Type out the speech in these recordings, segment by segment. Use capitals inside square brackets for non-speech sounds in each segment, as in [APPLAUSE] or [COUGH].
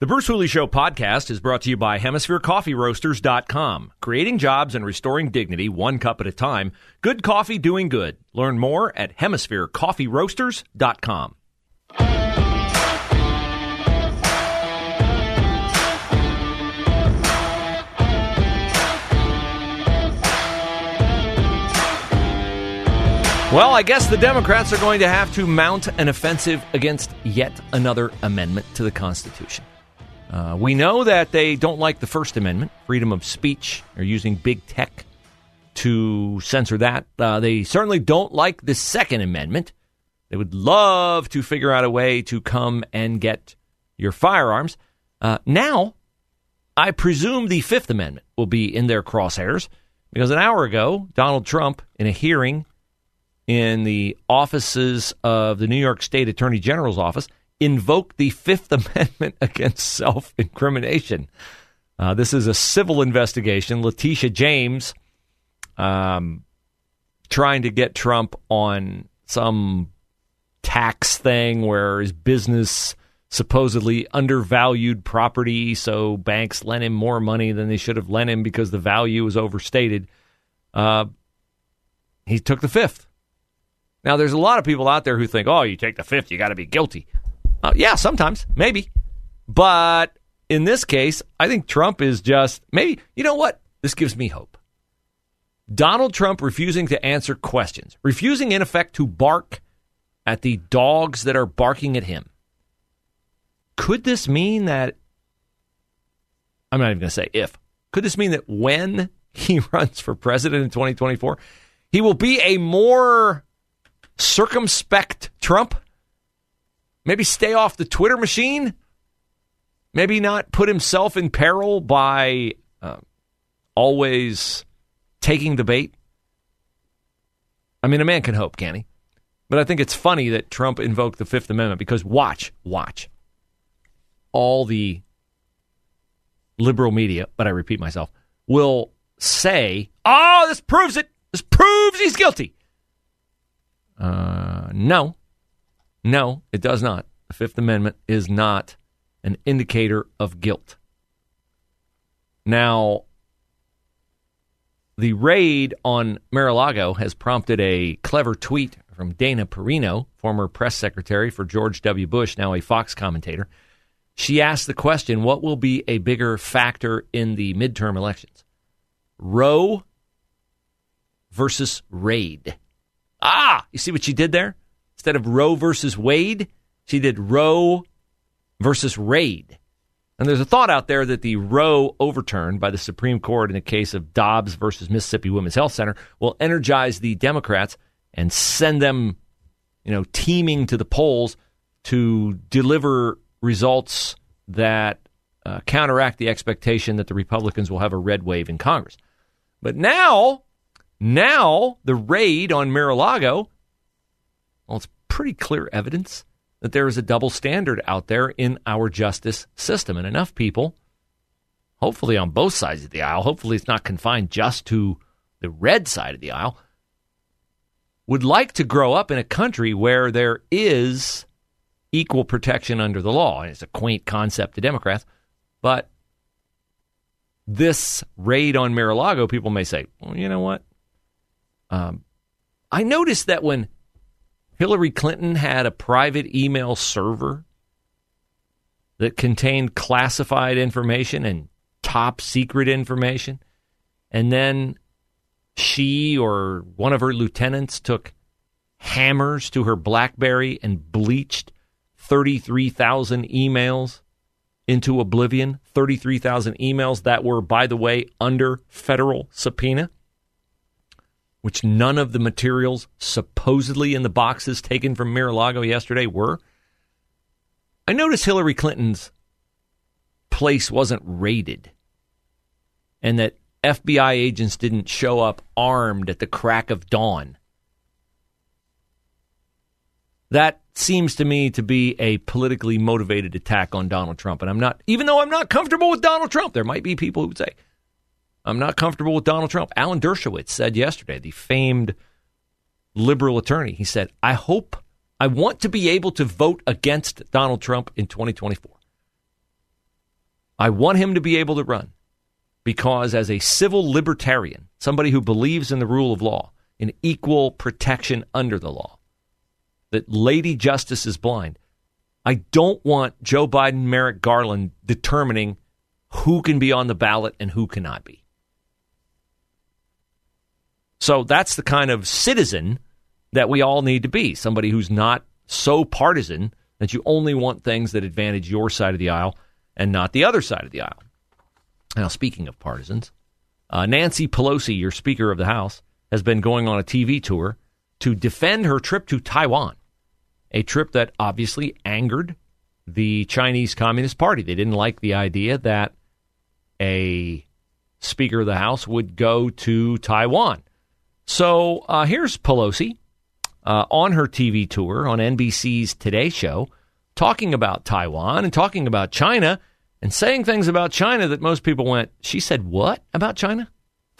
The Bruce Hooley Show podcast is brought to you by HemisphereCoffeeRoasters.com. Creating jobs and restoring dignity one cup at a time. Good coffee doing good. Learn more at HemisphereCoffeeRoasters.com. Well, I guess the Democrats are going to have to mount an offensive against yet another amendment to the Constitution. Uh, we know that they don't like the First Amendment, freedom of speech, or using big tech to censor that. Uh, they certainly don't like the Second Amendment. They would love to figure out a way to come and get your firearms. Uh, now, I presume the Fifth Amendment will be in their crosshairs because an hour ago, Donald Trump, in a hearing in the offices of the New York State Attorney General's office invoked the Fifth [LAUGHS] Amendment against self incrimination. Uh, this is a civil investigation. Letitia James um, trying to get Trump on some tax thing where his business supposedly undervalued property, so banks lent him more money than they should have lent him because the value was overstated. Uh, he took the fifth. Now, there's a lot of people out there who think, oh, you take the fifth, you got to be guilty. Uh, yeah, sometimes, maybe. But in this case, I think Trump is just maybe, you know what? This gives me hope. Donald Trump refusing to answer questions, refusing, in effect, to bark at the dogs that are barking at him. Could this mean that? I'm not even going to say if. Could this mean that when [LAUGHS] he runs for president in 2024, he will be a more circumspect Trump? Maybe stay off the Twitter machine? Maybe not put himself in peril by uh, always taking the bait? I mean, a man can hope, can he? But I think it's funny that Trump invoked the Fifth Amendment because watch, watch. All the liberal media, but I repeat myself, will say, oh, this proves it. This proves he's guilty. Uh, no, no, it does not. The Fifth Amendment is not an indicator of guilt. Now, the raid on Mar-a-Lago has prompted a clever tweet from Dana Perino, former press secretary for George W. Bush, now a Fox commentator. She asked the question what will be a bigger factor in the midterm elections? Roe versus raid. Ah, you see what she did there? Instead of Roe versus Wade, she did Roe versus Raid. And there's a thought out there that the Roe overturned by the Supreme Court in the case of Dobbs versus Mississippi Women's Health Center will energize the Democrats and send them, you know, teaming to the polls to deliver results that uh, counteract the expectation that the Republicans will have a red wave in Congress. But now now, the raid on Mar-a-Lago, well, it's pretty clear evidence that there is a double standard out there in our justice system. And enough people, hopefully on both sides of the aisle, hopefully it's not confined just to the red side of the aisle, would like to grow up in a country where there is equal protection under the law. And it's a quaint concept to Democrats, but this raid on Mar-a-Lago, people may say, well, you know what? Um, I noticed that when Hillary Clinton had a private email server that contained classified information and top secret information, and then she or one of her lieutenants took hammers to her Blackberry and bleached 33,000 emails into oblivion. 33,000 emails that were, by the way, under federal subpoena which none of the materials supposedly in the boxes taken from Mar-a-Lago yesterday were. I noticed Hillary Clinton's place wasn't raided and that FBI agents didn't show up armed at the crack of dawn. That seems to me to be a politically motivated attack on Donald Trump. And I'm not, even though I'm not comfortable with Donald Trump, there might be people who would say, I'm not comfortable with Donald Trump. Alan Dershowitz said yesterday, the famed liberal attorney, he said, I hope, I want to be able to vote against Donald Trump in 2024. I want him to be able to run because, as a civil libertarian, somebody who believes in the rule of law, in equal protection under the law, that Lady Justice is blind. I don't want Joe Biden, Merrick Garland determining who can be on the ballot and who cannot be. So that's the kind of citizen that we all need to be somebody who's not so partisan that you only want things that advantage your side of the aisle and not the other side of the aisle. Now, speaking of partisans, uh, Nancy Pelosi, your Speaker of the House, has been going on a TV tour to defend her trip to Taiwan, a trip that obviously angered the Chinese Communist Party. They didn't like the idea that a Speaker of the House would go to Taiwan. So uh, here's Pelosi uh, on her TV tour on NBC's Today Show, talking about Taiwan and talking about China and saying things about China that most people went, She said what about China?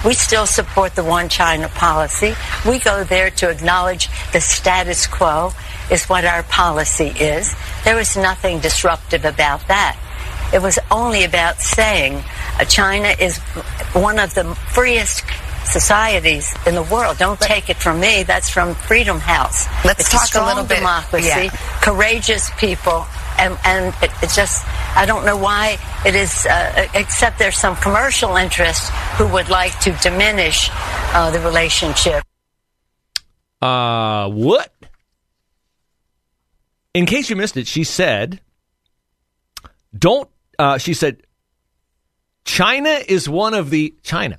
We still support the one China policy. We go there to acknowledge the status quo is what our policy is. There was nothing disruptive about that. It was only about saying uh, China is one of the freest societies in the world. Don't take it from me. That's from Freedom House. Let's it's talk a, strong a little bit. democracy, Yeah. courageous people, and and it, it just I don't know why it is. Uh, except there's some commercial interest who would like to diminish uh, the relationship. Uh, what? In case you missed it, she said, don't, uh, she said, China is one of the, China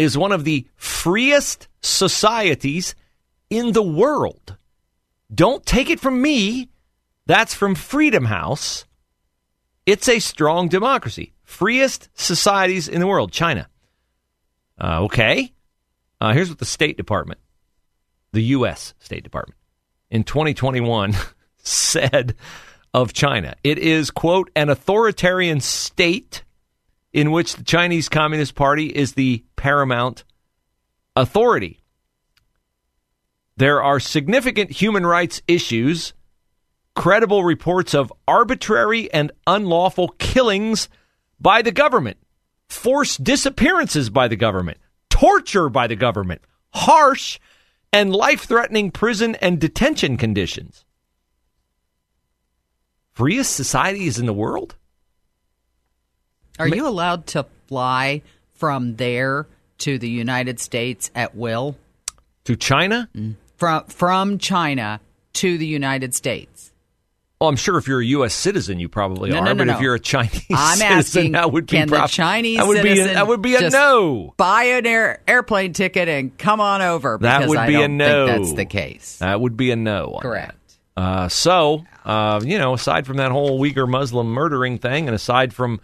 is one of the freest societies in the world. Don't take it from me. That's from Freedom House. It's a strong democracy. Freest societies in the world, China. Uh, okay. Uh, here's what the State Department, the U.S. State Department, in 2021 [LAUGHS] said of China. It is, quote, an authoritarian state in which the Chinese Communist Party is the paramount authority. There are significant human rights issues, credible reports of arbitrary and unlawful killings by the government, forced disappearances by the government, torture by the government, harsh and life threatening prison and detention conditions. Freest societies in the world? Are you allowed to fly from there to the United States at will? To China? From from China to the United States? Well, I'm sure if you're a U.S. citizen, you probably No, are. no, no, but no. if you're a Chinese I'm [LAUGHS] citizen, asking, that would be can prob- the Chinese that would be a, citizen that would be a just no. Buy an air, airplane ticket and come on over. That because would I be a don't no. Think that's the case. That would be a no. on Correct. Uh, so, uh, you know, aside from that whole Uyghur Muslim murdering thing, and aside from,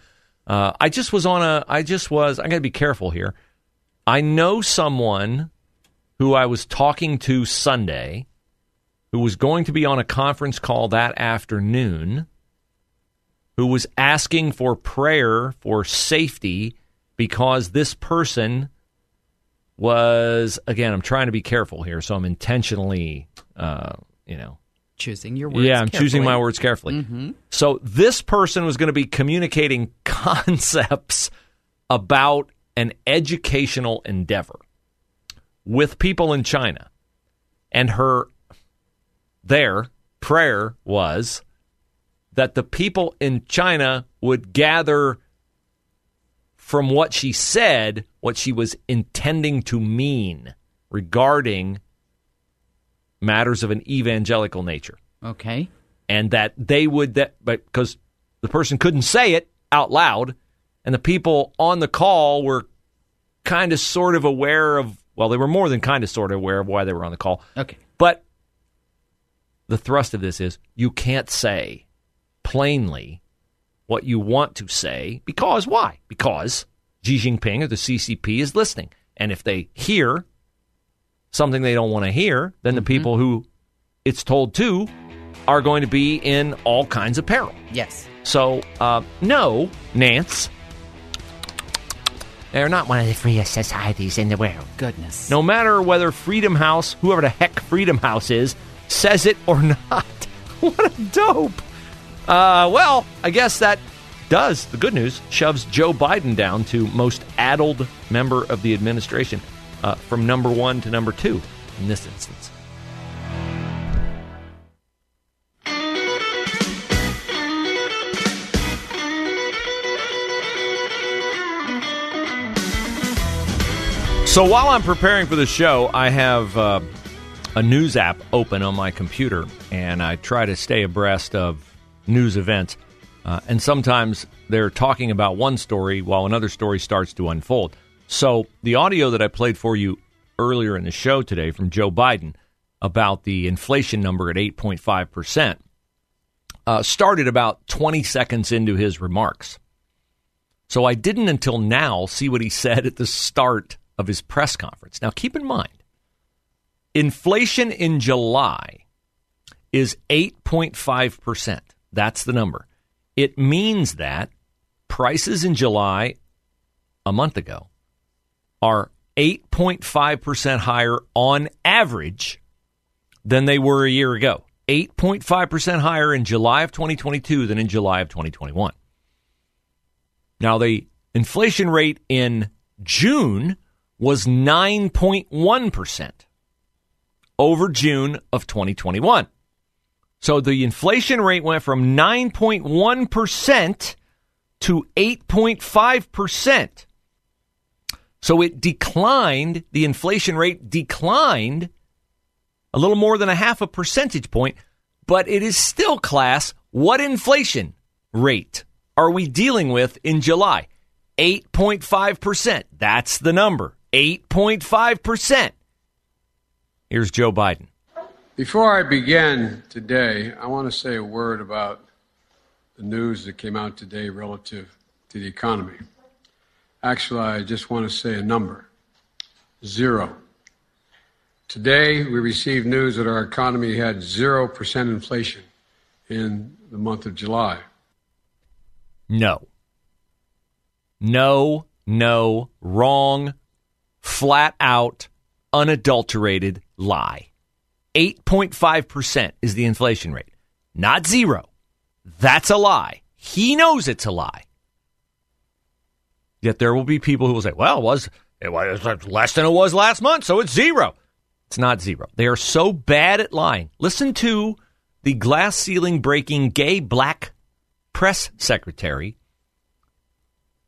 uh, I just was on a, I just was, I got to be careful here. I know someone who I was talking to Sunday who was going to be on a conference call that afternoon who was asking for prayer for safety because this person was again i'm trying to be careful here so i'm intentionally uh, you know Choosing your words. yeah i'm choosing my carefully. words carefully mm-hmm. so this person was going to be communicating [LAUGHS] concepts about an educational endeavor with people in china and her their prayer was that the people in china would gather from what she said, what she was intending to mean regarding matters of an evangelical nature. Okay. And that they would that but because the person couldn't say it out loud and the people on the call were kind of sort of aware of well, they were more than kind of sort of aware of why they were on the call. Okay. But the thrust of this is you can't say plainly what you want to say. Because why? Because Xi Jinping or the CCP is listening. And if they hear something they don't want to hear, then the people who it's told to are going to be in all kinds of peril. Yes. So, uh, no, Nance, they're not one of the freest societies in the world. Goodness. No matter whether Freedom House, whoever the heck Freedom House is, says it or [LAUGHS] not. what a dope. Uh, well, I guess that does, the good news, shoves Joe Biden down to most addled member of the administration uh, from number one to number two in this instance. So while I'm preparing for the show, I have uh, a news app open on my computer, and I try to stay abreast of news events. Uh, and sometimes they're talking about one story while another story starts to unfold. So the audio that I played for you earlier in the show today from Joe Biden about the inflation number at 8.5 percent uh, started about 20 seconds into his remarks. So I didn't until now see what he said at the start of his press conference. Now, keep in mind, inflation in July is 8.5%. That's the number. It means that prices in July a month ago are 8.5% higher on average than they were a year ago. 8.5% higher in July of 2022 than in July of 2021. Now, the inflation rate in June was 9.1% over June of 2021. So the inflation rate went from 9.1% to 8.5%. So it declined, the inflation rate declined a little more than a half a percentage point, but it is still class. What inflation rate are we dealing with in July? 8.5%. That's the number. 8.5%. Here's Joe Biden. Before I begin today, I want to say a word about the news that came out today relative to the economy. Actually, I just want to say a number zero. Today, we received news that our economy had 0% inflation in the month of July. No. No, no, wrong, flat out, unadulterated lie. 8.5% is the inflation rate, not zero. That's a lie. He knows it's a lie. Yet there will be people who will say, well, it was, it was less than it was last month, so it's zero. It's not zero. They are so bad at lying. Listen to the glass ceiling breaking gay black press secretary.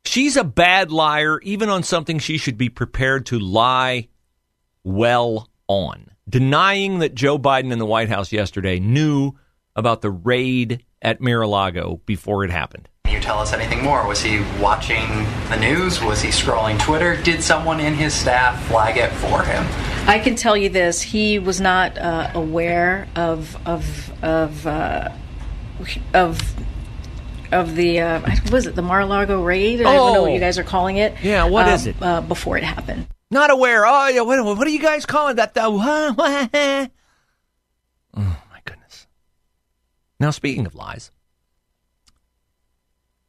She's a bad liar, even on something she should be prepared to lie well on. Denying that Joe Biden in the White House yesterday knew about the raid at Mar a Lago before it happened. Can you tell us anything more? Was he watching the news? Was he scrolling Twitter? Did someone in his staff flag it for him? I can tell you this: he was not uh, aware of of of uh, of of the uh, was it the Mar-a-Lago raid? I don't know what Oh. you guys are calling it. Yeah, what what is is it? Uh, before it happened. Not aware. Oh, yeah, what, what are you guys calling that? The, oh, my goodness. Now, speaking of lies,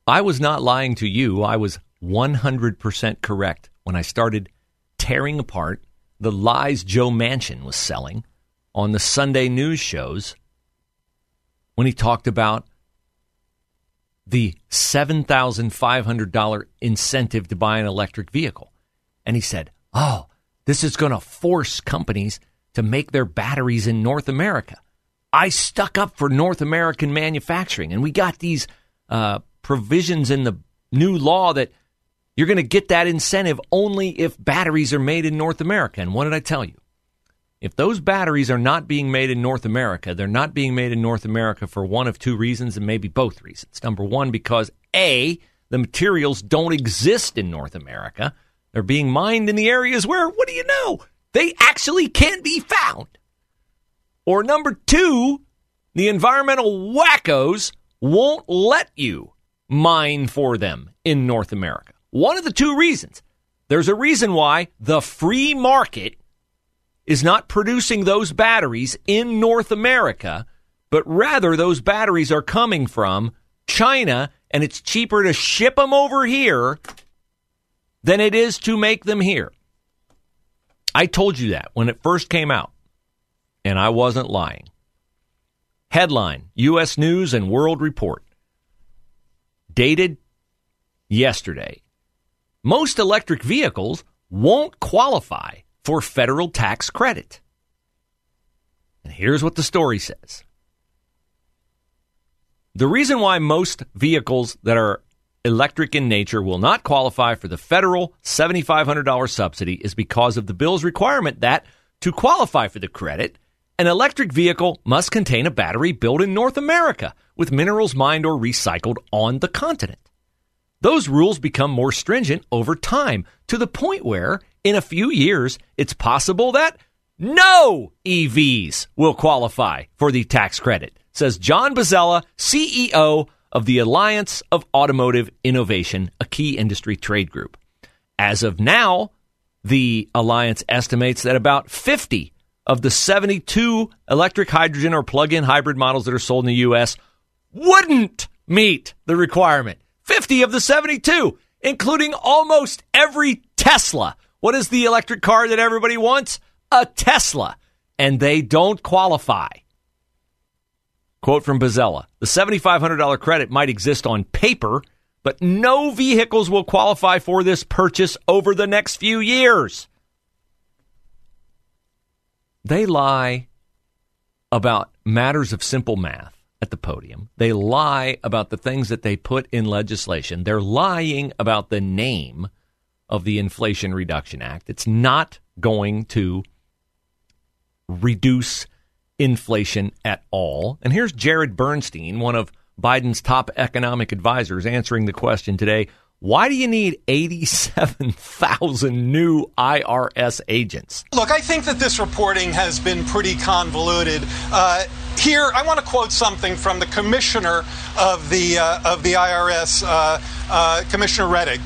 I was not lying to you. I was 100% correct when I started tearing apart the lies Joe Manchin was selling on the Sunday news shows when he talked about the $7,500 incentive to buy an electric vehicle. And he said, Oh, this is going to force companies to make their batteries in North America. I stuck up for North American manufacturing, and we got these uh, provisions in the new law that you're going to get that incentive only if batteries are made in North America. And what did I tell you? If those batteries are not being made in North America, they're not being made in North America for one of two reasons, and maybe both reasons. Number one, because A, the materials don't exist in North America. They're being mined in the areas where, what do you know, they actually can't be found. Or number two, the environmental wackos won't let you mine for them in North America. One of the two reasons. There's a reason why the free market is not producing those batteries in North America, but rather those batteries are coming from China and it's cheaper to ship them over here than it is to make them here. I told you that when it first came out, and I wasn't lying. Headline U.S. News and World Report. Dated yesterday. Most electric vehicles won't qualify for federal tax credit. And here's what the story says The reason why most vehicles that are electric in nature will not qualify for the federal $7,500 subsidy is because of the bill's requirement that to qualify for the credit, an electric vehicle must contain a battery built in North America with minerals mined or recycled on the continent. Those rules become more stringent over time to the point where, in a few years, it's possible that no EVs will qualify for the tax credit, says John Bozzella, CEO of the Alliance of Automotive Innovation, a key industry trade group. As of now, the alliance estimates that about 50 of the 72 electric hydrogen or plug in hybrid models that are sold in the U.S. wouldn't meet the requirement. 50 of the 72, including almost every Tesla. What is the electric car that everybody wants? A Tesla. And they don't qualify. Quote from Bozzella The $7,500 credit might exist on paper, but no vehicles will qualify for this purchase over the next few years. They lie about matters of simple math at the podium. They lie about the things that they put in legislation. They're lying about the name of the Inflation Reduction Act. It's not going to reduce inflation at all. And here's Jared Bernstein, one of Biden's top economic advisors, answering the question today why do you need 87,000 new IRS agents? Look, I think that this reporting has been pretty convoluted. Uh, here, I want to quote something from the commissioner of the uh, of the IRS, uh, uh, Commissioner Rettig.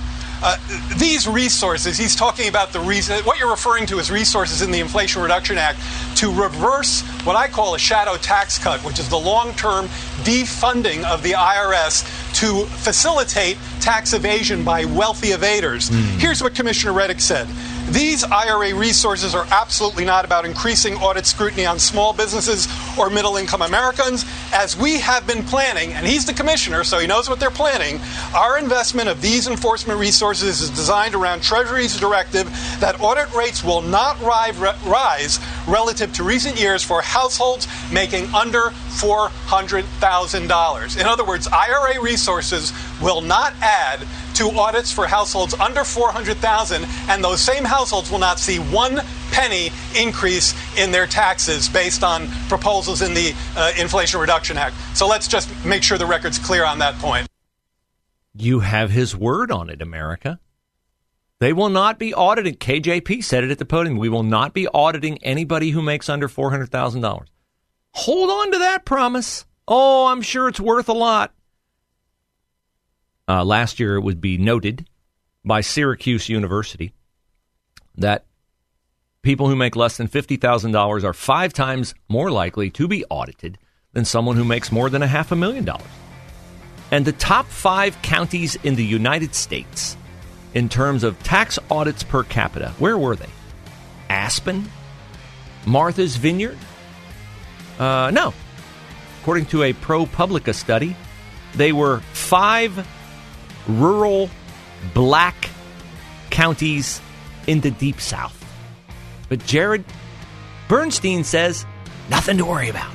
Uh, these resources, he's talking about the reason, what you're referring to as resources in the Inflation Reduction Act to reverse what I call a shadow tax cut, which is the long term defunding of the IRS to facilitate tax evasion by wealthy evaders. Mm. Here's what Commissioner Rettig said. These IRA resources are absolutely not about increasing audit scrutiny on small businesses or middle income Americans. As we have been planning, and he's the commissioner, so he knows what they're planning, our investment of these enforcement resources is designed around Treasury's directive that audit rates will not rise relative to recent years for households making under $400,000. In other words, IRA resources will not add to audits for households under 400,000 and those same households will not see one penny increase in their taxes based on proposals in the uh, Inflation Reduction Act. So let's just make sure the record's clear on that point. You have his word on it, America. They will not be audited. KJP said it at the podium. We will not be auditing anybody who makes under $400,000. Hold on to that promise. Oh, I'm sure it's worth a lot. Uh, last year, it would be noted by Syracuse University that people who make less than $50,000 are five times more likely to be audited than someone who makes more than a half a million dollars. And the top five counties in the United States in terms of tax audits per capita, where were they? Aspen? Martha's Vineyard? Uh, no. According to a ProPublica study, they were five rural black counties in the deep south. But Jared Bernstein says nothing to worry about.